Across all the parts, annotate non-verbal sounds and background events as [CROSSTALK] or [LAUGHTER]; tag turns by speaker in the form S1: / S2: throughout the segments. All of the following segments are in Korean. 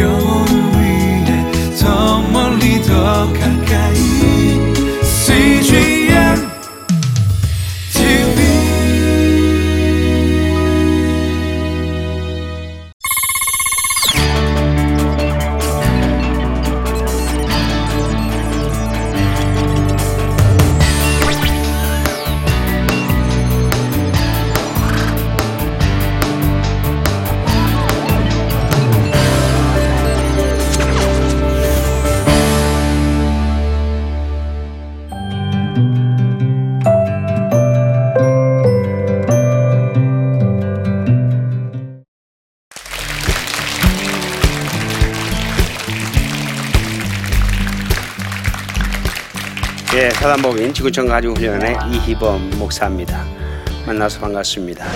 S1: 영
S2: 사단법인 지구촌 가족 훈련의 이희범 목사입니다. 만나서 반갑습니다.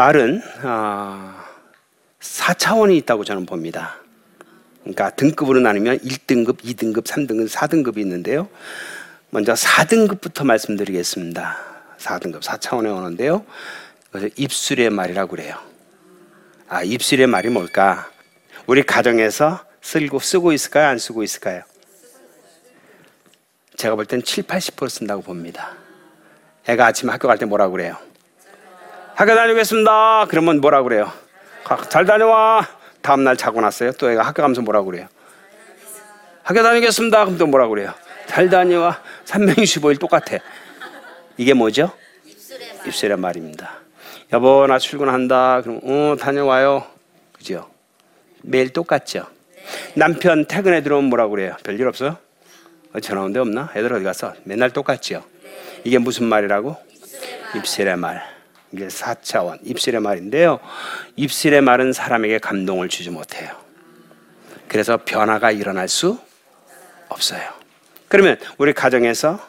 S2: 말은 어, 4차원이 있다고 저는 봅니다. 그러니까 등급으로 나누면 1등급, 2등급, 3등급, 4등급이 있는데요. 먼저 4등급부터 말씀드리겠습니다. 4등급, 4차원의 언어인데요. 그래서 입술의 말이라고 그래요. 아, 입술의 말이 뭘까? 우리 가정에서 쓰고 쓰고 있을까요? 안 쓰고 있을까요? 제가 볼 땐 7, 80% 쓴다고 봅니다. 애가 아침에 학교 갈 때 뭐라고 그래요? 학교 다니겠습니다. 그러면 뭐라 그래요? 가- 잘 다녀와. 다음 날 자고 났어요. 또 애가 학교 가면서 뭐라 그래요? 학교 다니겠습니다. 그럼 또 뭐라 그래요? 잘 다녀와. 365일 똑같아. 이게 뭐죠? 입술의, 말. 입니다 여보 나 출근한다. 그럼 어 다녀와요. 그죠? 매일 똑같죠. 남편 퇴근해 들어오면 뭐라 그래요? 별일 없어요? 어, 전화 온데 없나? 애들 어디 갔어? 맨날 똑같죠. 이게 무슨 말이라고? 입술의 말. 이게 4차원 입술의 말인데요. 입술의 말은 사람에게 감동을 주지 못해요. 그래서 변화가 일어날 수 없어요. 그러면 우리 가정에서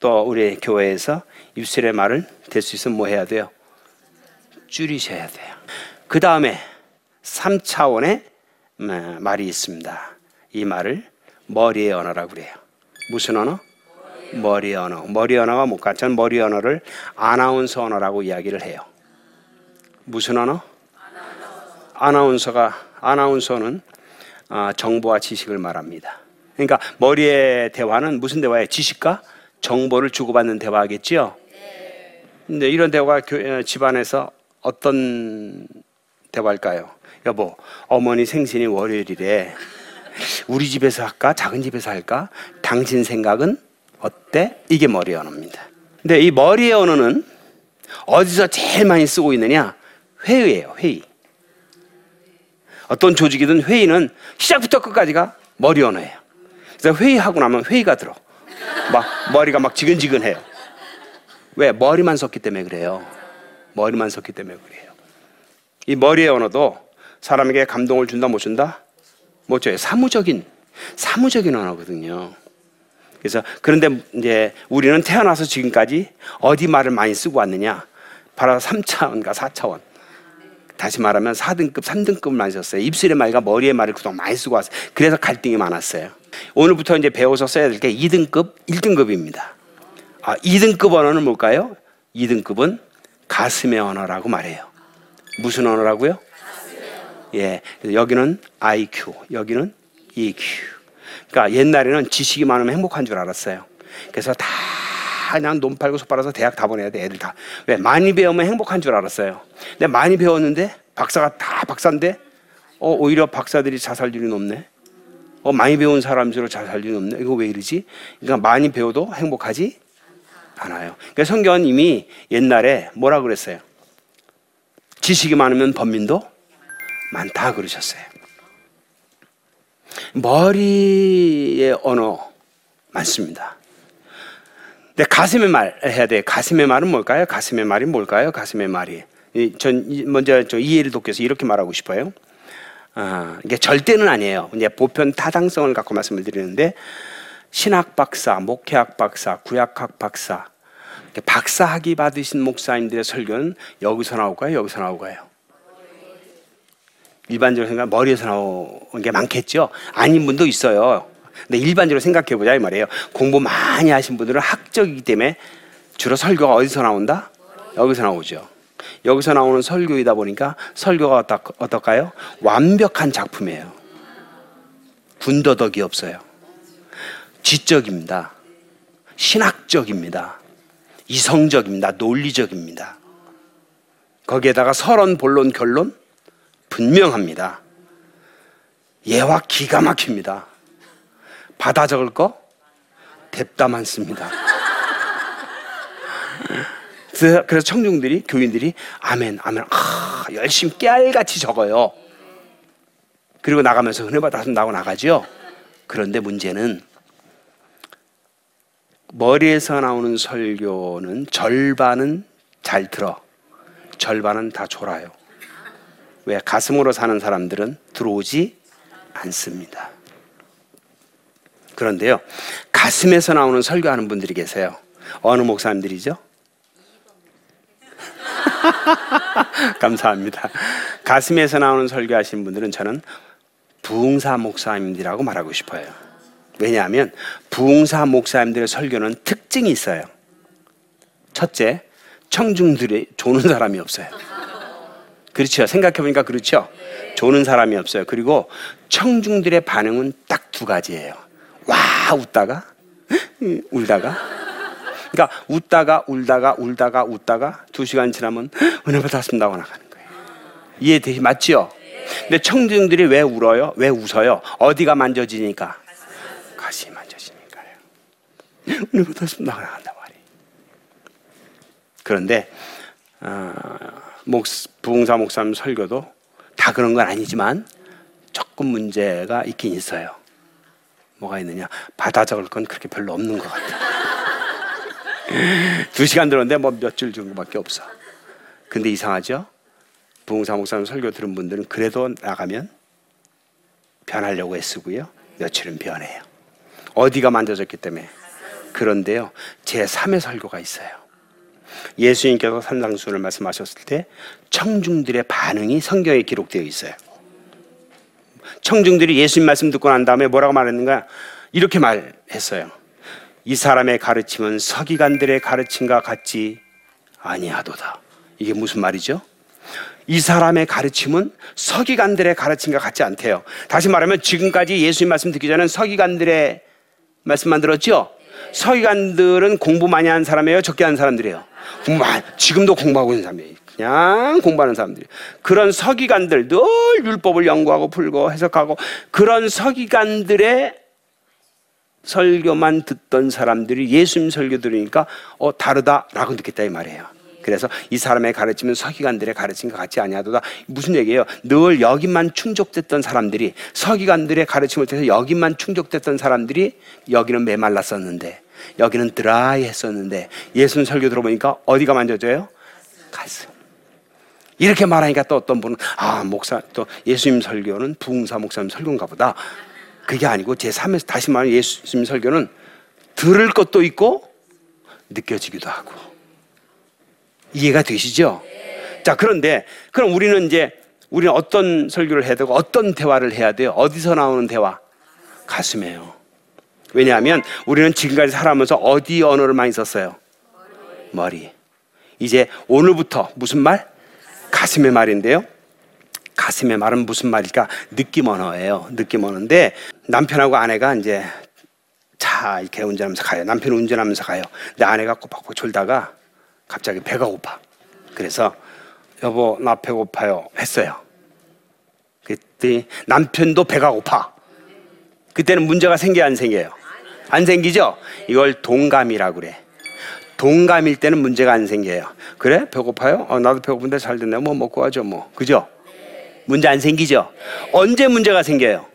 S2: 또 우리 교회에서 입술의 말을 될 수 있으면 뭐 해야 돼요? 줄이셔야 돼요. 그 다음에 3차원의 음, 말이 있습니다. 이 말을 머리의 언어라고 그래요. 무슨 언어? 머리 언어. 머리 언어가 뭘까? 전 머리 언어를 아나운서 언어라고 이야기를 해요. 무슨 언어? 아나운서가 아나운서는 아, 정보와 지식을 말합니다. 그러니까 머리의 대화는 무슨 대화예요? 지식과 정보를 주고받는 대화겠지요. 근데 이런 대화가 교- 어, 집안에서 어떤 대화일까요? 여보, 어머니 생신이 월요일이래. 우리 집에서 할까? 작은 집에서 할까? 당신 생각은 어때? 이게 머리 언어입니다. 근데 이 머리의 언어는 어디서 제일 많이 쓰고 있느냐? 회의예요, 회의. 어떤 조직이든 회의는 시작부터 끝까지가 머리 언어예요. 그래서 회의하고 나면 회의가 들어. 막 머리가 막 지근지근해요. 왜? 머리만 썼기 때문에 그래요. 머리만 썼기 때문에 그래요. 이 머리의 언어도 사람에게 감동을 준다 못 준다? 못 줘요. 사무적인 사무적인 언어거든요. 그래서 그런데 이제 우리는 태어나서 지금까지 어디 말을 많이 쓰고 왔느냐? 바로 3차원과 4차원. 다시 말하면 4등급, 3등급을 많이 썼어요. 입술의 말과 머리의 말을 그동안 많이 쓰고 왔어요. 그래서 갈등이 많았어요. 오늘부터 이제 배워서 써야 될 게 2등급, 1등급입니다. 아, 2등급 언어는 뭘까요? 2등급은 가슴의 언어라고 말해요. 무슨 언어라고요? 예, 여기는 IQ, 여기는 EQ. 그러니까 옛날에는 지식이 많으면 행복한 줄 알았어요. 그래서 다 그냥 돈 팔고 속 빨아서 대학 다 보내야 돼, 애들 다. 왜? 많이 배우면 행복한 줄 알았어요. 근데 많이 배웠는데 박사가 다 박사인데 어, 오히려 박사들이 자살률이 높네. 어, 많이 배운 사람들로 자살률이 높네. 이거 왜 이러지? 그러니까 많이 배워도 행복하지 않아요. 그러니까 성경은 이미 옛날에 뭐라 그랬어요? 지식이 많으면 번민도 많다 그러셨어요. 머리의 언어 많습니다. 근데 가슴의 말 해야 돼. 가슴의 말은 뭘까요? 가슴의 말이 뭘까요? 가슴의 말이. 이- 전 이- 먼저 저 이해를 위해서 이렇게 말하고 싶어요. 아, 이게 절대는 아니에요. 이제 보편 타당성을 갖고 말씀을 드리는데 신학 박사, 목회학 박사, 구약학 박사, 이렇게 박사 학위 받으신 목사님들의 설교는 여기서 나올까요? 여기서 나올까요? 일반적으로 생각 머리에서 나오는 게 많겠죠. 아닌 분도 있어요. 근데 일반적으로 생각해 보자 이 말이에요. 공부 많이 하신 분들은 학적이기 때문에 주로 설교가 어디서 나온다? 여기서 나오죠. 여기서 나오는 설교이다 보니까 설교가 어떨, 어떨까요? 완벽한 작품이에요. 군더더기 없어요. 지적입니다. 신학적입니다. 이성적입니다. 논리적입니다. 거기에다가 서론, 본론, 결론 분명합니다. 예와 기가 막힙니다. 받아 적을 거 뎁다 많습니다. 그래서 그래서 청중들이 교인들이 아멘 아멘 아, 열심히 깨알같이 적어요. 그리고 나가면서 은혜 받아서 나고 나가죠. 그런데 문제는 머리에서 나오는 설교는 절반은 잘 들어, 절반은 다 졸아요. 왜 가슴으로 사는 사람들은 들어오지 않습니다. 그런데요, 가슴에서 나오는 설교하는 분들이 계세요. 어느 목사님들이죠? [LAUGHS] 감사합니다. 가슴에서 나오는 설교하시는 분들은 저는 부흥사 목사님들이라고 말하고 싶어요. 왜냐하면 부흥사 목사님들의 설교는 특징이 있어요. 첫째, 청중들이 조는 사람이 없어요. 그렇죠. 생각해 보니까 그렇죠. 조는 사람이 없어요. 그리고 청중들의 반응은 딱 두 가지예요. 와 웃다가 울다가. 그러니까 웃다가 울다가 울다가 웃다가 두 시간 지나면 은혜 받았습니다 하고 나가는 거예요. 이해되시 맞지요? 근데 청중들이 왜 울어요? 왜 웃어요? 어디가 만져지니까 가슴이 만져지니까요. 은혜 받았습니다 하고 나간단 말이에요. 그런데 어, 목, 부흥사 목사님 설교도 다 그런 건 아니지만 조금 문제가 있긴 있어요. 뭐가 있느냐? 받아 적을 건 그렇게 별로 없는 것 같아요. [LAUGHS] 두 시간 들었는데 뭐 몇줄 정도밖에 없어. 근데 이상하죠? 부흥사 목사님 설교 들은 분들은 그래도 나가면 변하려고 애쓰고요. 며칠은 변해요. 어디가 만져졌기 때문에. 그런데요, 제 3의 설교가 있어요. 예수님께서 산상수를 말씀하셨을 때 청중들의 반응이 성경에 기록되어 있어요. 청중들이 예수님 말씀 듣고 난 다음에 뭐라고 말했는가? 이렇게 말했어요. 이 사람의 가르침은 서기관들의 가르침과 같지 아니하도다. 이게 무슨 말이죠? 이 사람의 가르침은 서기관들의 가르침과 같지 않대요. 다시 말하면 지금까지 예수님 말씀 듣기 전에 서기관들의 말씀만 들었죠? 서기관들은 공부 많이 한 사람이에요? 적게 한 사람들이에요? 공부 많이, 지금도 공부하고 있는 사람이에요. 그냥 공부하는 사람들이. 그런 서기관들, 늘 율법을 연구하고 풀고 해석하고 그런 서기관들의 설교만 듣던 사람들이 예수님 설교 들으니까 어 다르다라고 느꼈다 이 말이에요. 그래서 이 사람의 가르침은 서기관들의 가르침과 같지 아니하도다. 무슨 얘기예요? 늘 여기만 충족됐던 사람들이 서기관들의 가르침을 통해서 여기만 충족됐던 사람들이 여기는 메말랐었는데 여기는 드라이 했었는데 예수님 설교 들어보니까 어디가 만져져요? 가슴. 이렇게 말하니까 또 어떤 분은 아 목사 또 예수님 설교는 부흥사 목사님 설교인가 보다. 그게 아니고 제 3에서 다시 말하면 예수님 설교는 들을 것도 있고 느껴지기도 하고 이해가 되시죠? 자 그런데 그럼 우리는 이제 우리는 어떤 설교를 해야 되고 어떤 대화를 해야 돼요? 어디서 나오는 대화? 가슴에요. 왜냐하면 우리는 지금까지 살아오면서 어디 언어를 많이 썼어요? 머리. 이제 오늘부터 무슨 말? 가슴의 말인데요. 가슴의 말은 무슨 말일까? 느낌 언어예요. 느낌 언어인데 남편하고 아내가 이제 차 이렇게 운전하면서 가요. 남편은 운전하면서 가요. 근데 아내가 꼬박꼬박 졸다가 갑자기 배가 고파. 그래서 여보 나 배고파요 했어요. 그때 남편도 배가 고파. 그때는 문제가 생겨 안 생겨요? 안 생기죠? 이걸 동감이라고 그래. 동감일 때는 문제가 안 생겨요. 그래? 배고파요? 어, 나도 배고픈데 잘 됐네. 뭐 먹고 하죠, 뭐. 그죠? 문제 안 생기죠? 언제 문제가 생겨요?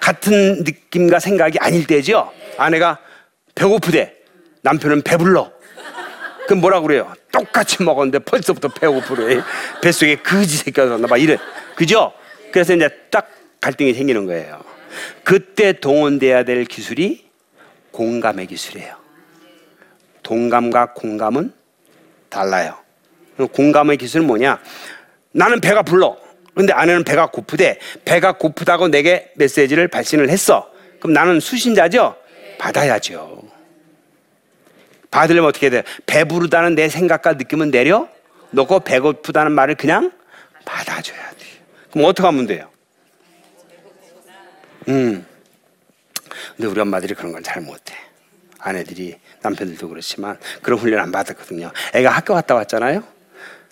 S2: 같은 느낌과 생각이 아닐 때죠? 아내가 배고프대. 남편은 배불러. 그럼 뭐라 그래요? 똑같이 먹었는데 벌써부터 배고프래. 뱃속에 거지 새끼가 들었나 봐. 이래. 그죠? 그래서 이제 딱 갈등이 생기는 거예요. 그때 동원돼야 될 기술이 공감의 기술이에요. 동감과 공감은 달라요. 공감의 기술은 뭐냐? 나는 배가 불러. 근데 아내는 배가 고프대. 배가 고프다고 내게 메시지를 발신을 했어. 그럼 나는 수신자죠? 받아야죠. 받으려면 어떻게 해야 돼? 배부르다는 내 생각과 느낌은 내려 놓고 배고프다는 말을 그냥 받아줘야 돼. 그럼 어떻게 하면 돼요? 음. 근데 우리 엄마들이 그런 걸 잘 못해. 아내들이 남편들도 그렇지만 그런 훈련 안 받았거든요. 애가 학교 갔다 왔잖아요.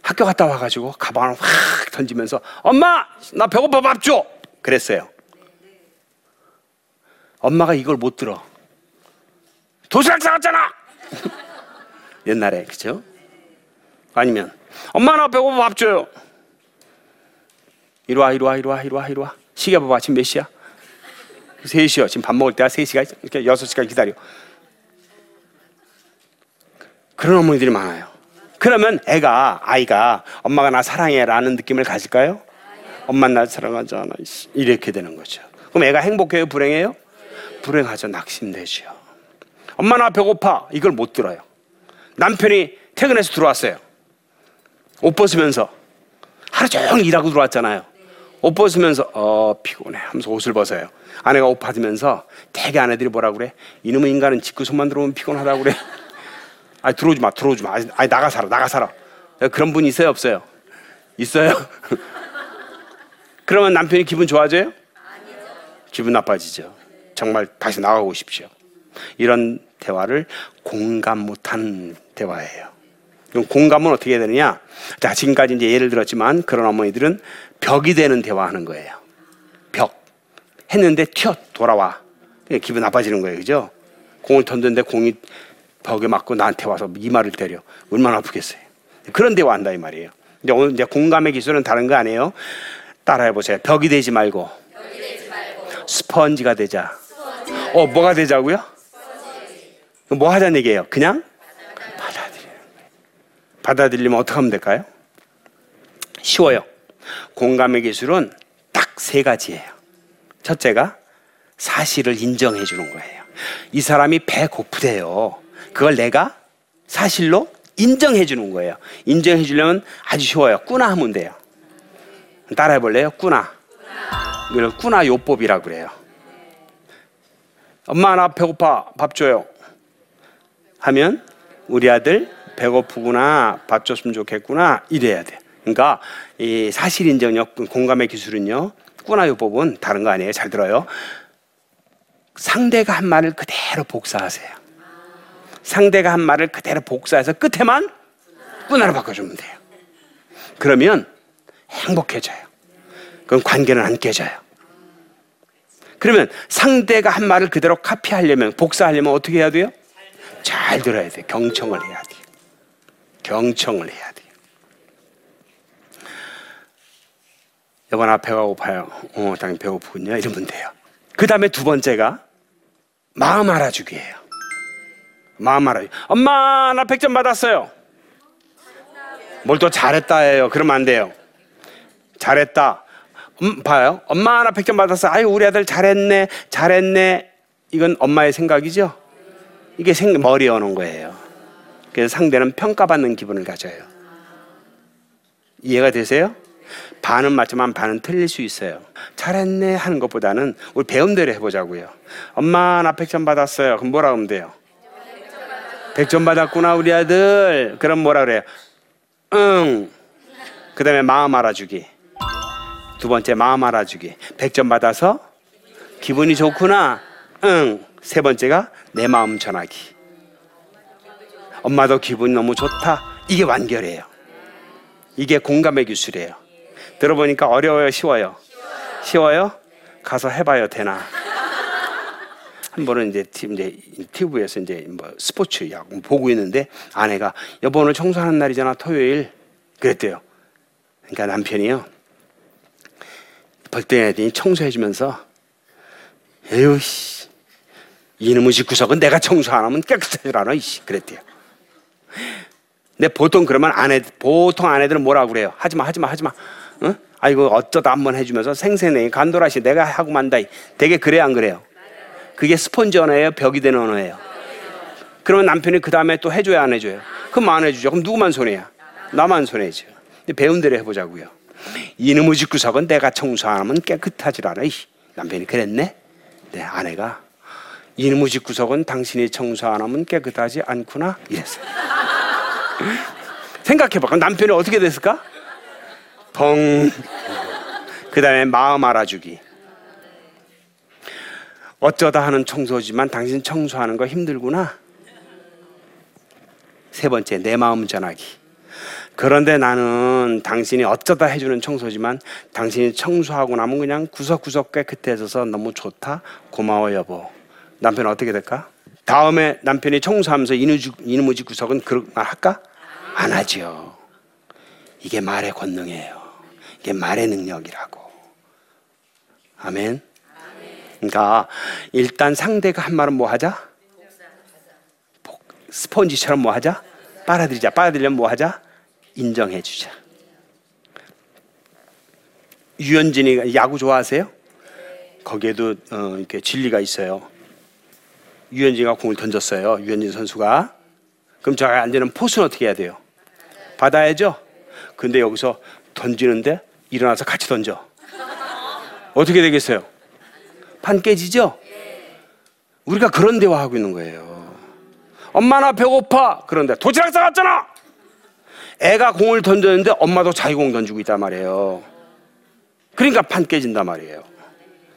S2: 학교 갔다 와가지고 가방을 확 던지면서 엄마 나 배고파 밥 줘. 그랬어요. 엄마가 이걸 못 들어. 도시락 싸갔잖아. [LAUGHS] 옛날에 그죠? 아니면 엄마 나 배고파 밥 줘요. 이리 와 이리 와 이리 와 이리 와 이리 와 시계 봐봐 지금 몇 시야? 3시요. 지금 밥 먹을 때가 3시가 이렇게 6시까지 기다려. 그런 어머니들이 많아요. 그러면 애가 아이가 엄마가 나 사랑해라는 느낌을 가질까요? 엄마 날 사랑하잖아. 이렇게 되는 거죠. 그럼 애가 행복해요, 불행해요? 불행하죠. 낙심되죠. 엄마 나 배고파. 이걸 못 들어요. 남편이 퇴근해서 들어왔어요. 옷 벗으면서 하루 종일 일하고 들어왔잖아요. 옷 벗으면서 어 피곤해 하면서 옷을 벗어요. 아내가 옷 받으면서 대개 아내들이 뭐라 그래? 이놈의 인간은 직구 손만 들어오면 피곤하다고 그래. [LAUGHS] 아 들어오지 마, 들어오지 마. 아니 나가 살아, 나가 살아. 그런 분 있어요, 없어요? 있어요? [LAUGHS] 그러면 남편이 기분 좋아져요? 기분 나빠지죠. 정말 다시 나가고 싶죠. 이런 대화를 공감 못하는 대화예요. 그럼 공감은 어떻게 되느냐? 자, 지금까지 이제 예를 들었지만 그런 어머니들은 벽이 되는 대화하는 거예요. 벽. 했는데 튀어 돌아와. 기분 나빠지는 거예요. 그죠? 공을 던졌는데 공이 벽에 맞고 나한테 와서 이마를 때려. 얼마나 아프겠어요. 그런 대화 한다 이 말이에요. 이제 오늘 이제 공감의 기술은 다른 거 아니에요. 따라해 보세요. 벽이 되지 말고, 스펀지가 되자. 어, 뭐가 되자고요? 뭐 하자는 얘기예요? 그냥 받아들이는. 받아들이면 어떻게 하면 될까요? 쉬워요. 공감의 기술은 딱 세 가지예요. 첫째가 사실을 인정해 주는 거예요. 이 사람이 배 고프대요. 그걸 내가 사실로 인정해 주는 거예요. 인정해 주려면 아주 쉬워요. 꾸나 하면 돼요. 따라해 볼래요? 꾸나. 이걸 꾸나 요법이라고 그래요. 엄마 나 배고파 밥 줘요. 하면 우리 아들 배고프구나 밥 줬으면 좋겠구나 이래야 돼. 그러니까 이 사실 인정력 공감의 기술은요. 꾸나요법은 다른 거 아니에요. 잘 들어요. 상대가 한 말을 그대로 복사하세요. 상대가 한 말을 그대로 복사해서 끝에만 꾸나로 바꿔주면 돼요. 그러면 행복해져요. 그럼 관계는 안 깨져요. 그러면 상대가 한 말을 그대로 카피하려면 복사하려면 어떻게 해야 돼요? 잘 들어야 돼. 경청을 해야 돼요. 경청을 해야 돼요. 여보나 배가 고파요. 어, 당연히 배고프군요. 이러면 돼요. 그 다음에 두 번째가 마음 알아주기예요. 마음 알아주기. 엄마, 나 100점 받았어요. 뭘 또 잘했다예요. 그러면 안 돼요. 잘했다. 음, 봐요. 엄마, 나 100점 받았어. 아유, 우리 아들 잘했네. 잘했네. 이건 엄마의 생각이죠? 이게 생, 머리에 오는 거예요. 그래서 상대는 평가받는 기분을 가져요. 이해가 되세요? 반은 맞지만 반은 틀릴 수 있어요. 잘했네 하는 것보다는 우리 배움대로 해보자고요. 엄마 나 100점 받았어요. 그럼 뭐라 하면 돼요? 100점 받았구나 우리 아들. 그럼 뭐라 그래요? 응. 그 다음에 마음 알아주기. 두 번째 마음 알아주기. 100점 받아서 기분이 좋구나. 응. 세 번째가 내 마음 전하기. 엄마도 기분이 너무 좋다. 이게 완결이에요. 이게 공감의 기술이에요. 들어보니까 어려워요, 쉬워요? 쉬워요? 가서 해봐요, 되나? 한 번은 이제 티- 이제 TV에서 이제 뭐 스포츠 야구 보고 있는데 아내가 여보 오늘 청소하는 날이잖아 토요일 그랬대요. 그러니까 남편이요. 벌떼니 청소해주면서 에휴 씨 이놈의 집 구석은 내가 청소 안 하면 깨끗하질 않아 이씨 그랬대요. 근데 보통 그러면 아내 보통 아내들은 뭐라고 그래요? 하지마 하지마 하지마. 응? 아이고 어쩌다 한번 해주면서 생생내 간도라시 내가 하고 만다. 되게 그래 안 그래요? 그게 스폰지 언어예요? 벽이 되는 언어예요? 그러면 남편이 그 다음에 또 해줘야 안 해줘요? 그럼 안 해주죠. 그럼 누구만 손해야? 나만 손해죠. 배운 대로 해보자고요. 이놈의 집 구석은 내가 청소 안 하면 깨끗하질 않아. 이 남편이 그랬네. 네 아내가 이놈의 집 구석은 당신이 청소 안 하면 깨끗하지 않구나 이랬어요. [LAUGHS] 생각해봐. 그럼 남편이 어떻게 됐을까? 벙. 그 다음에 마음 알아주기. 어쩌다 하는 청소지만 당신 청소하는 거 힘들구나. 세 번째, 내 마음 전하기. 그런데 나는 당신이 어쩌다 해주는 청소지만 당신이 청소하고 나면 그냥 구석구석 깨끗해 져서 너무 좋다. 고마워 여보. 남편 어떻게 될까? 다음에 남편이 청소하면서 이누무지 구석은 그런 말 할까? 안 하죠. 이게 말의 권능이에요. 이게 말의 능력이라고. 아멘. 그러니까 일단 상대가 한 말은 뭐 하자? 복- 스펀지처럼 뭐 하자? 빨아들이자. 빨아들이려면 뭐 하자? 인정해 주자. 유현진이 야구 좋아하세요? 거기에도 어, 이렇게 진리가 있어요. 유현진이가 공을 던졌어요. 유현진 선수가. 그럼 저 앉는 포수는 어떻게 해야 돼요? 받아야죠. 근데 여기서 던지는데 일어나서 같이 던져. 어떻게 되겠어요? 판 깨지죠? 우리가 그런 대화하고 있는 거예요. 엄마 나 배고파. 그런데 도시락 싸갔잖아. 애가 공을 던졌는데 엄마도 자기 공 던지고 있단 말이에요. 그러니까 판 깨진단 말이에요.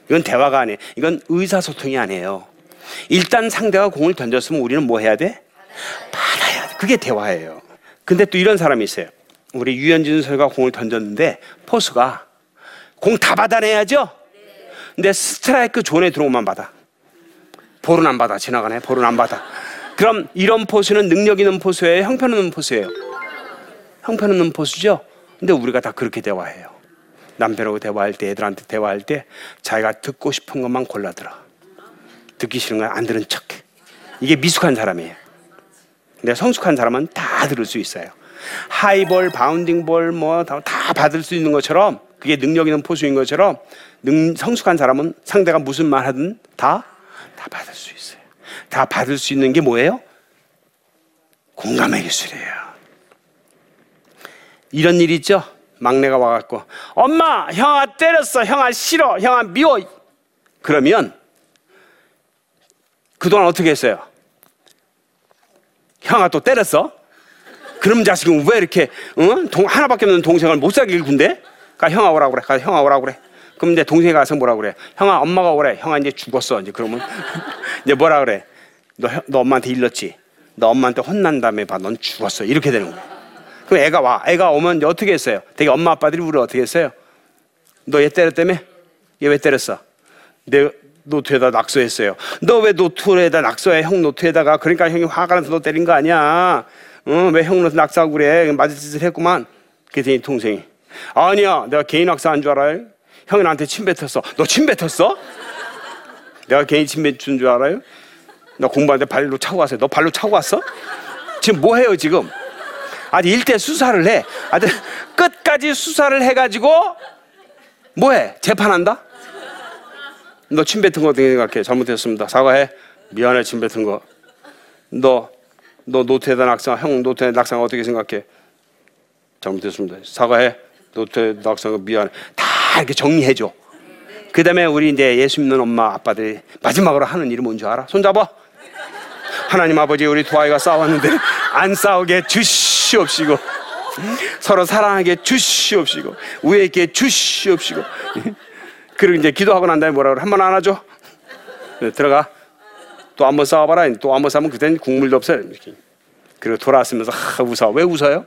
S2: 이건 대화가 아니에요. 이건 의사소통이 아니에요. 일단 상대가 공을 던졌으면 우리는 뭐 해야 돼? 받아야 돼. 그게 대화예요. 근데 또 이런 사람이 있어요. 우리 유현진 선수가 공을 던졌는데 포수가 공 다 받아내야죠. 근데 스트라이크 존에 들어오만 받아. 볼은 안 받아. 지나가네. 볼은 안 받아. 그럼 이런 포수는 능력 있는 포수예요? 형편없는 포수예요? 형편없는 포수죠? 근데 우리가 다 그렇게 대화해요. 남편하고 대화할 때, 애들한테 대화할 때 자기가 듣고 싶은 것만 골라 들어. 듣기 싫은 건 안 들은 척해. 이게 미숙한 사람이에요. 근데 성숙한 사람은 다 들을 수 있어요. 하이볼, 바운딩볼 뭐다 받을 수 있는 것처럼 그게 능력 있는 포수인 것처럼 능, 성숙한 사람은 상대가 무슨 말 하든 다, 다 받을 수 있어요. 다 받을 수 있는 게 뭐예요? 공감의 기술이에요. 이런 일 있죠? 막내가 와갖고 엄마 형아 때렸어 형아 싫어 형아 미워 그러면 그동안 어떻게 했어요? 형아 또 때렸어? 그럼 자식은 왜 이렇게 어? 동, 하나밖에 없는 동생을 못 사귈 군데? 가 형아 오라고 그래. 가 형아 오라고 그래. 그럼 이제 동생이 가서 뭐라 그래? 형아 엄마가 오래. 형아 이제 죽었어. 이제 그러면 [LAUGHS] 이제 뭐라 그래? 너, 형- 너 엄마한테 일렀지. 너 엄마한테 혼난 다음에 봐. 넌 죽었어. 이렇게 되는 거야. 그럼 애가 와. 애가 오면 이제 어떻게 했어요? 되게 엄마 아빠들이 우리 어떻게 했어요? 너 얘 때렸다며? 얘 왜 때렸어? 내 노트에다 낙서했어요. 너 왜 노트에다 낙서해? 형 노트에다가 그러니까 형이 화가 나서 너 때린 거 아니야. 어, 왜 형 노트 낙서하고 그래? 맞을 짓을 했구만. 그랬더니 동생이 아니야. 내가 괜히 낙서한 줄 알아요? 형이 나한테 침 뱉었어. 너 침 뱉었어? 내가 괜히 침 뱉은 줄 알아요? 나 공부하는데 발로 차고 왔어요. 너 발로 차고 왔어? 지금 뭐 해요 지금? 아주 일대 수사를 해. 아주 끝까지 수사를 해가지고 뭐 해? 재판한다? 너 침 뱉은 거 어떻게 생각해? 잘못했습니다. 사과해. 미안해 침 뱉은 거. 너, 너 노트에다 낙상, 형 노트에 낙상 어떻게 생각해? 잘못했습니다. 사과해. 노트에 낙상 미안해. 다 이렇게 정리해 줘. 그 다음에 우리 이제 예수 믿는 엄마 아빠들이 마지막으로 하는 일이 뭔지 알아? 손잡아. 하나님 아버지 우리 두 아이가 싸웠는데 안 싸우게 주시옵시고 서로 사랑하게 주시옵시고 우애 있게 주시옵시고 그리고 이제 기도하고 난 다음에 뭐라 그래? 한 번 안아줘. 네, 들어가. 또 한번 싸워봐라. 또 한번 싸우면 그때는 국물도 없어요. 이렇게. 그리고 돌아왔으면서 하, 웃어. 왜 웃어요?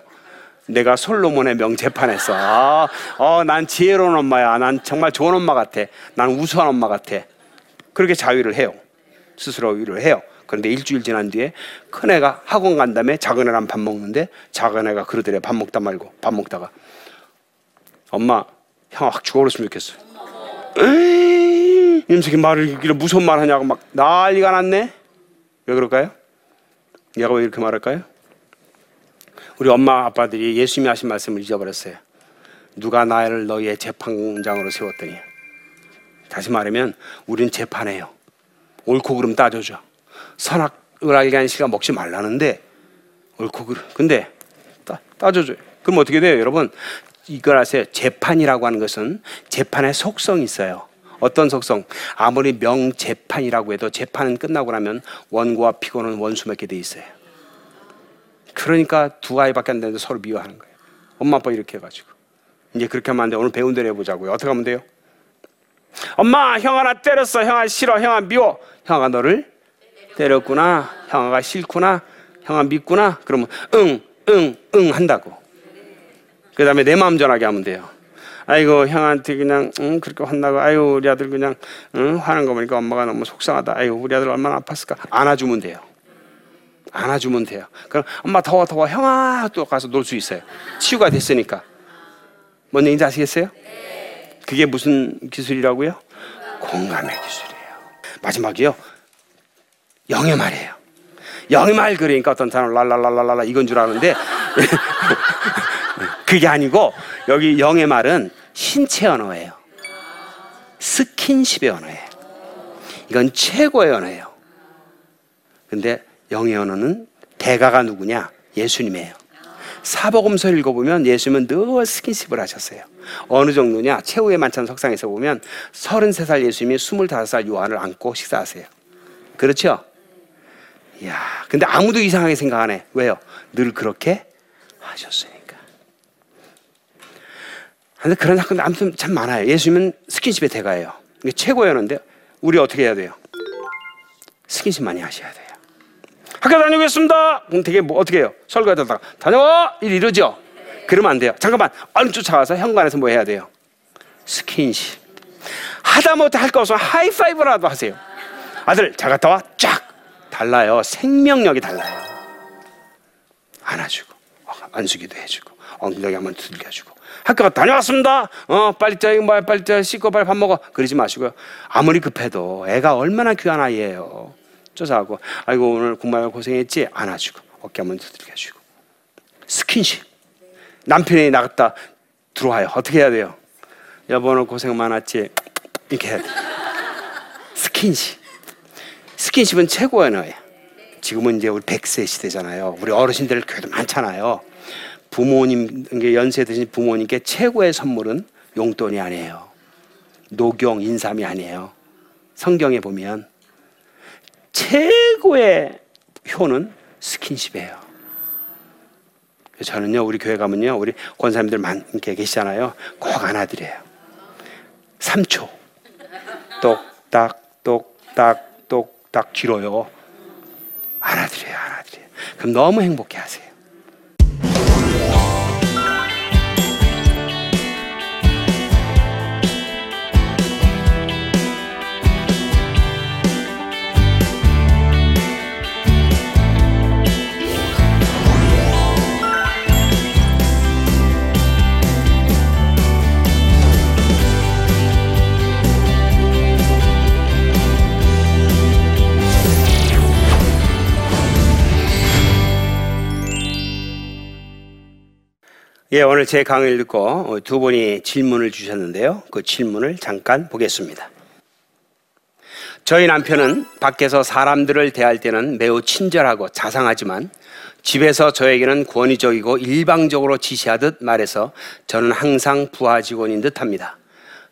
S2: 내가 솔로몬의 명재판했어. 아, 어, 난 지혜로운 엄마야. 난 정말 좋은 엄마 같아. 난 우수한 엄마 같아. 그렇게 자위를 해요. 스스로 위로를 해요. 그런데 일주일 지난 뒤에 큰 애가 학원 간 다음에 작은 애랑 밥 먹는데 작은 애가 그러더래 밥 먹다 말고 밥 먹다가 엄마 형아 확 죽어버렸으면 좋겠어. 에이, 임석이 말을 이렇게 무서운 말 하냐고 막 난리가 났네. 왜 그럴까요? 얘가 왜 이렇게 말할까요? 우리 엄마 아빠들이 예수님이 하신 말씀을 잊어버렸어요. 누가 나를 너희의 재판장으로 세웠더니 다시 말하면 우린 재판해요. 옳고 그름 따져줘. 선악을 알게 하는 시간 먹지 말라는데 옳고 그름. 근데 따, 따져줘요. 그럼 어떻게 돼요, 여러분? 이걸 아세요? 재판이라고 하는 것은 재판의 속성이 있어요. 어떤 속성? 아무리 명재판이라고 해도 재판은 끝나고 나면 원고와 피고는 원수 맺게 돼 있어요. 그러니까 두 아이밖에 안 되는데 서로 미워하는 거예요. 엄마 아빠 이렇게 해가지고 이제 그렇게 하면 안 돼. 오늘 배운 대로 해보자고요. 어떻게 하면 돼요? 엄마 형아 나 때렸어. 형아 싫어. 형아 미워. 형아가 너를 때렸구나. 형아가 싫구나. 형아 믿구나. 그러면 응, 응, 응 한다고. 그 다음에 내 마음 전하게 하면 돼요. 아이고 형한테 그냥 응, 그렇게 혼나고 아이고 우리 아들 그냥 응, 화난 거 보니까 엄마가 너무 속상하다. 아이고 우리 아들 얼마나 아팠을까. 안아주면 돼요. 안아주면 돼요. 그럼 엄마 더워 더워 형아 또 가서 놀 수 있어요. 치유가 됐으니까. 뭔 얘기인지 아시겠어요? 그게 무슨 기술이라고요? 공감의 기술이에요. 마지막이요. 영의 말이에요. 영의 말 그러니까 어떤 사람은 랄랄랄랄라 이건 줄 아는데 [LAUGHS] 그게 아니고 여기 영의 말은 신체 언어예요. 스킨십의 언어예요. 이건 최고의 언어예요. 근데 영의 언어는 대가가 누구냐? 예수님이에요. 사복음서 읽어보면 예수님은 늘 스킨십을 하셨어요. 어느 정도냐? 최후의 만찬 석상에서 보면 33살 예수님이 25살 요한을 안고 식사하세요. 그렇죠? 이야, 근데 아무도 이상하게 생각 안 해. 왜요? 늘 그렇게 하셨으니까. 근데 그런 사건도 아무튼 참 많아요. 예수님은 스킨십의 대가예요. 이게 언어인데 우리 어떻게 해야 돼요? 스킨십 많이 하셔야 돼요. 학교 다녀오겠습니다. 그럼 되게 뭐 어떻게 해요? 설거지하다가 다녀와 일 이러죠. 그러면 안 돼요. 잠깐만 얼른 쫓아가서 현관에서 뭐 해야 돼요? 스킨십. 하다못해 할 거 없으면 하이파이브라도 하세요. 아들 잘 갔다 와. 쫙 달라요. 생명력이 달라요. 안아주고 어, 안수기도 해주고 엉덩이 한번 두들겨 주고 학교 다녀왔습니다. 어 빨리 자 이거 뭐 빨리 자 씻고 빨리 밥 먹어. 그러지 마시고요. 아무리 급해도 애가 얼마나 귀한 아이예요. 쫓아가고 아이고 오늘 공부하고 고생했지? 안아주고 어깨 한번 두들겨주고. 스킨십. 남편이 나갔다 들어와요. 어떻게 해야 돼요? 여보 오늘 고생 많았지? 이렇게 해야 돼. 스킨십. 스킨십은 최고의 언어예요 지금은 이제 우리 100세 시대잖아요. 우리 어르신들 교회도 많잖아요 부모님 이게 연세 드신 부모님께 최고의 선물은 용돈이 아니에요 녹용 인삼이 아니에요 성경에 보면 최고의 효는 스킨십이에요. 저는요 우리 교회 가면요 우리 권사님들 많게 계시잖아요 꼭 안아드려요. 3초 똑딱 똑딱 똑딱 길어요. 안아드려요 안아드려요. 그럼 너무 행복해 하세요. 예, 오늘 제 강의를 듣고 두 분이 질문을 주셨는데요. 그 질문을 잠깐 보겠습니다. 저희 남편은 밖에서 사람들을 대할 때는 매우 친절하고 자상하지만 집에서 저에게는 권위적이고 일방적으로 지시하듯 말해서 저는 항상 부하 직원인 듯 합니다.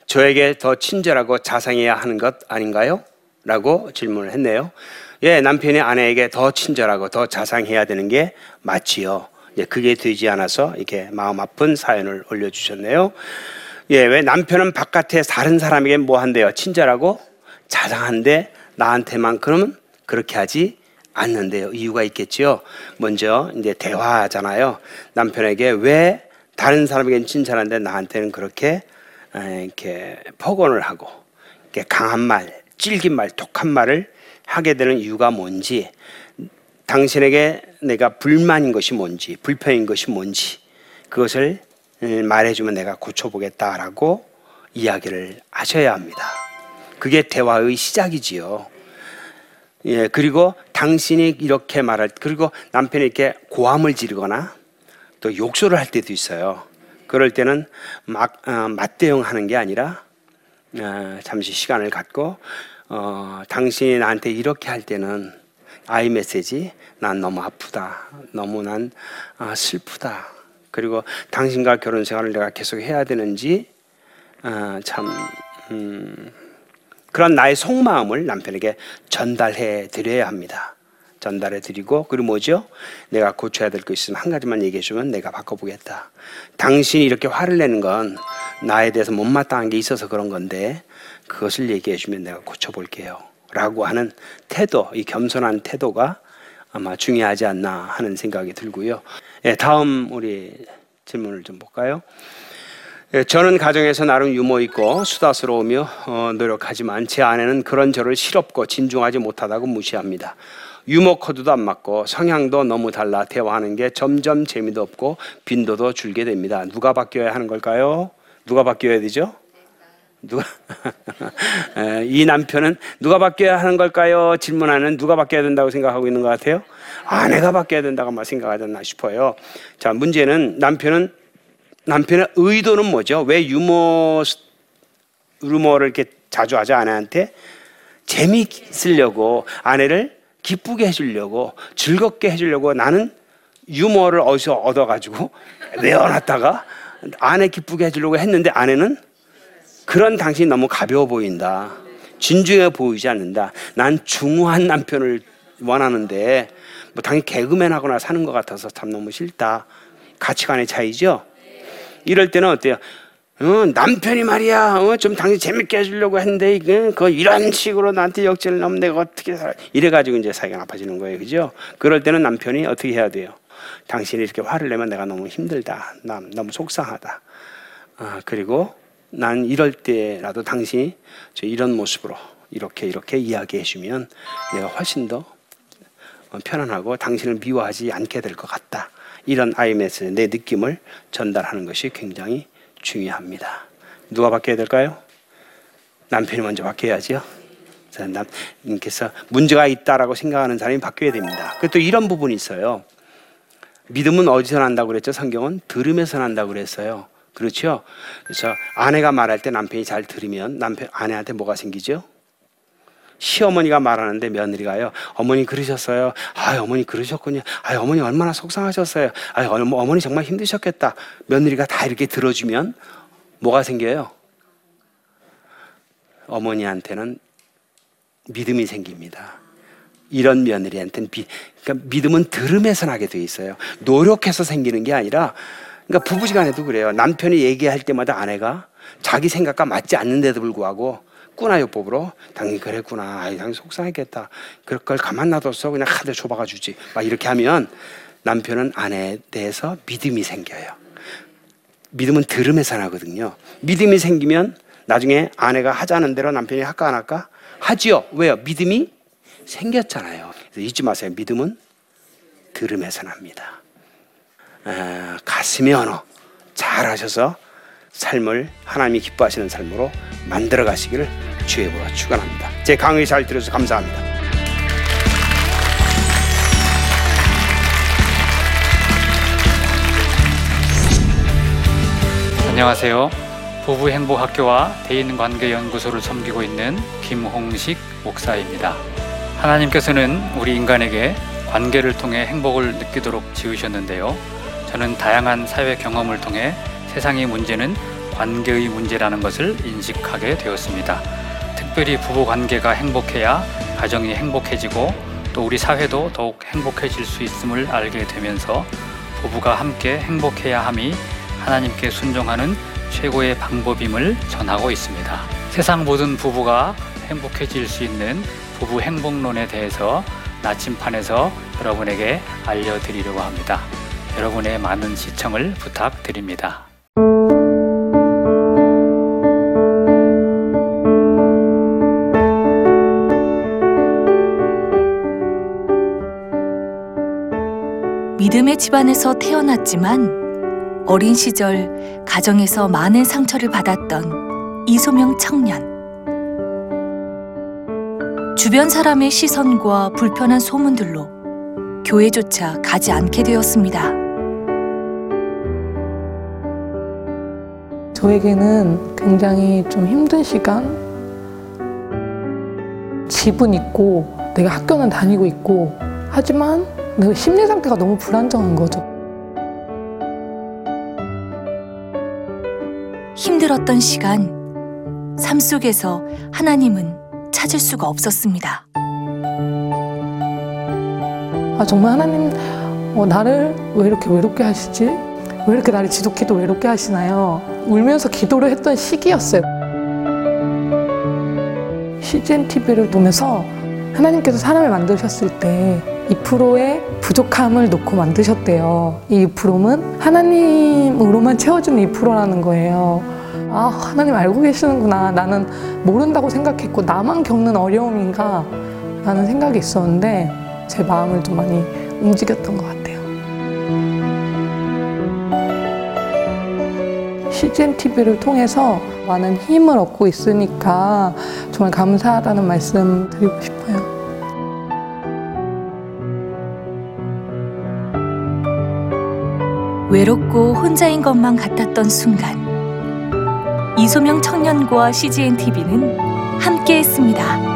S2: 저에게 더 친절하고 자상해야 하는 것 아닌가요? 라고 질문을 했네요. 예, 남편이 아내에게 더 친절하고 더 자상해야 되는 게 맞지요. 예, 그게 되지 않아서 이렇게 마음 아픈 사연을 올려주셨네요. 예, 왜 남편은 바깥에 다른 사람에게 뭐 한대요? 친절하고 자상한데 나한테만큼은 그렇게 하지 않는데요. 이유가 있겠지요. 먼저 이제 대화하잖아요. 남편에게 왜 다른 사람에게는 친절한데 나한테는 그렇게 에, 이렇게 폭언을 하고 이렇게 강한 말, 찔긴 말, 독한 말을 하게 되는 이유가 뭔지, 당신에게 내가 불만인 것이 뭔지, 불편인 것이 뭔지, 그것을 음, 말해주면 내가 고쳐보겠다라고 이야기를 하셔야 합니다. 그게 대화의 시작이지요. 예, 그리고 당신이 이렇게 말할, 그리고 남편이 이렇게 고함을 지르거나 또 욕설을 할 때도 있어요. 그럴 때는 막, 어, 맞대응 하는 게 아니라 어, 잠시 시간을 갖고 어, 당신이 나한테 이렇게 할 때는 아이 메시지 난 너무 아프다 너무 난 아, 슬프다 그리고 당신과 결혼 생활을 내가 계속 해야 되는지 아, 참 음, 그런 나의 속마음을 남편에게 전달해 드려야 합니다. 전달해 드리고 그리고 뭐죠? 내가 고쳐야 될 거 있으면 한 가지만 얘기해 주면 내가 바꿔보겠다. 당신이 이렇게 화를 내는 건 나에 대해서 못마땅한 게 있어서 그런 건데 그것을 얘기해 주면 내가 고쳐볼게요. 라고 하는 태도, 이 겸손한 태도가 아마 중요하지 않나 하는 생각이 들고요. 예, 다음 우리 질문을 좀 볼까요? 예, 저는 가정에서 나름 유머 있고 수다스러우며 어, 노력하지만 제 아내는 그런 저를 실없고 진중하지 못하다고 무시합니다. 유머 코드도 안 맞고 성향도 너무 달라 대화하는 게 점점 재미도 없고 빈도도 줄게 됩니다. 누가 바뀌어야 하는 걸까요? 누가 바뀌어야 되죠? 누가 [LAUGHS] 에, 이 남편은 누가 바뀌어야 하는 걸까요? 질문하는 누가 바뀌어야 된다고 생각하고 있는 것 같아요. 아내가 바뀌어야 된다고 않나 싶어요. 자 문제는 남편은 남편의 의도는 뭐죠? 왜 유머 유머를 이렇게 자주 하죠 아내한테 재미있으려고 아내를 기쁘게 해주려고 즐겁게 해주려고 나는 유머를 어디서 얻어가지고 [LAUGHS] 외워놨다가 아내 기쁘게 해주려고 했는데 아내는 그런 당신이 너무 가벼워 보인다. 진중해 보이지 않는다. 난 중후한 남편을 원하는데 뭐 당연히 개그맨 하거나 사는 것 같아서 참 너무 싫다. 가치관의 차이죠. 이럴 때는 어때요? 어, 남편이 말이야, 어, 좀 당신 재밌게 해주려고 했는데, 그, 그 이런 식으로 나한테 역전을 넘면 내가 어떻게 살아? 이래가지고 이제 사이가 나빠지는 거예요. 그죠? 그럴 때는 남편이 어떻게 해야 돼요? 당신이 이렇게 화를 내면 내가 너무 힘들다. 남, 너무 속상하다. 아, 그리고 난 이럴 때라도 당신이 저 이런 모습으로 이렇게 이렇게 이야기해 주면 내가 훨씬 더 어, 편안하고 당신을 미워하지 않게 될 것 같다. 이런 아이메스 내 느낌을 전달하는 것이 굉장히 중요합니다. 누가 바뀌어야 될까요? 남편이 먼저 바뀌어야죠. 남께서 문제가 있다라고 생각하는 사람이 바뀌어야 됩니다. 또 이런 부분이 있어요. 믿음은 어디서 난다고 그랬죠? 성경은 들음에서 난다고 그랬어요. 그렇죠? 그래서 아내가 말할 때 남편이 잘 들으면 남편 아내한테 뭐가 생기죠? 시어머니가 말하는데 며느리가요. 어머니 그러셨어요. 아, 어머니 그러셨군요. 아, 어머니 얼마나 속상하셨어요. 아, 어머니 정말 힘드셨겠다. 며느리가 다 이렇게 들어주면 뭐가 생겨요? 어머니한테는 믿음이 생깁니다. 이런 며느리한테는 비, 그러니까 믿음은 들음에서 나게 돼 있어요. 노력해서 생기는 게 아니라 그러니까 부부지간에도 그래요. 남편이 얘기할 때마다 아내가 자기 생각과 맞지 않는데도 불구하고 꾸나요법으로 당연히 그랬구나. 아이, 당연히 속상했겠다. 그럴 걸 가만 놔뒀어. 그냥 카드 줘박아 주지. 막 이렇게 하면 남편은 아내에 대해서 믿음이 생겨요. 믿음은 들음에서 나거든요. 믿음이 생기면 나중에 아내가 하자는 대로 남편이 할까 안 할까? 하지요. 왜요? 믿음이 생겼잖아요. 잊지 마세요. 믿음은 들음에서 납니다. 에, 가슴의 언어 잘 하셔서 삶을 하나님이 기뻐하시는 삶으로 만들어 가시기를 주의 보라 축원합니다. 제 강의 잘 들어서 감사합니다.
S3: 안녕하세요. 부부 행복 학교와 대인 관계 연구소를 섬기고 있는 김홍식 목사입니다. 하나님께서는 우리 인간에게 관계를 통해 행복을 느끼도록 지으셨는데요. 저는 다양한 사회 경험을 통해 세상의 문제는 관계의 문제라는 것을 인식하게 되었습니다. 특별히 부부 관계가 행복해야 가정이 행복해지고 또 우리 사회도 더욱 행복해질 수 있음을 알게 되면서 부부가 함께 행복해야 함이 하나님께 순종하는 최고의 방법임을 전하고 있습니다. 세상 모든 부부가 행복해질 수 있는 부부 행복론에 대해서 나침판에서 여러분에게 알려드리려고 합니다. 여러분의 많은 시청을 부탁드립니다.
S4: 믿음의 집안에서 태어났지만 어린 시절 가정에서 많은 상처를 받았던 이소명 청년. 주변 사람의 시선과 불편한 소문들로 교회조차 가지 않게 되었습니다.
S5: 저에게는 굉장히 좀 힘든 시간. 집은 있고, 내가 학교는 다니고 있고, 하지만 내 심리 상태가 너무 불안정한 거죠.
S4: 힘들었던 시간, 삶 속에서 하나님은 찾을 수가 없었습니다.
S5: 아, 정말 하나님, 어, 나를 왜 이렇게 외롭게 하시지? 왜 이렇게 나를 지독히도 외롭게 하시나요? 울면서 기도를 했던 시기였어요. CGN TV를 보면서 하나님께서 사람을 만드셨을 때 2%의 부족함을 놓고 만드셨대요. 이 2%는 하나님으로만 채워주는 2%라는 거예요. 아, 하나님 알고 계시는구나. 나는 모른다고 생각했고, 나만 겪는 어려움인가? 라는 생각이 있었는데, 제 마음을 좀 많이 움직였던 것 같아요. CGN TV를 통해서 많은 힘을 얻고 있으니까 정말 감사하다는 말씀 드리고 싶어요.
S4: 외롭고 혼자인 것만 같았던 순간 이소명 청년과 CGN TV는 함께했습니다.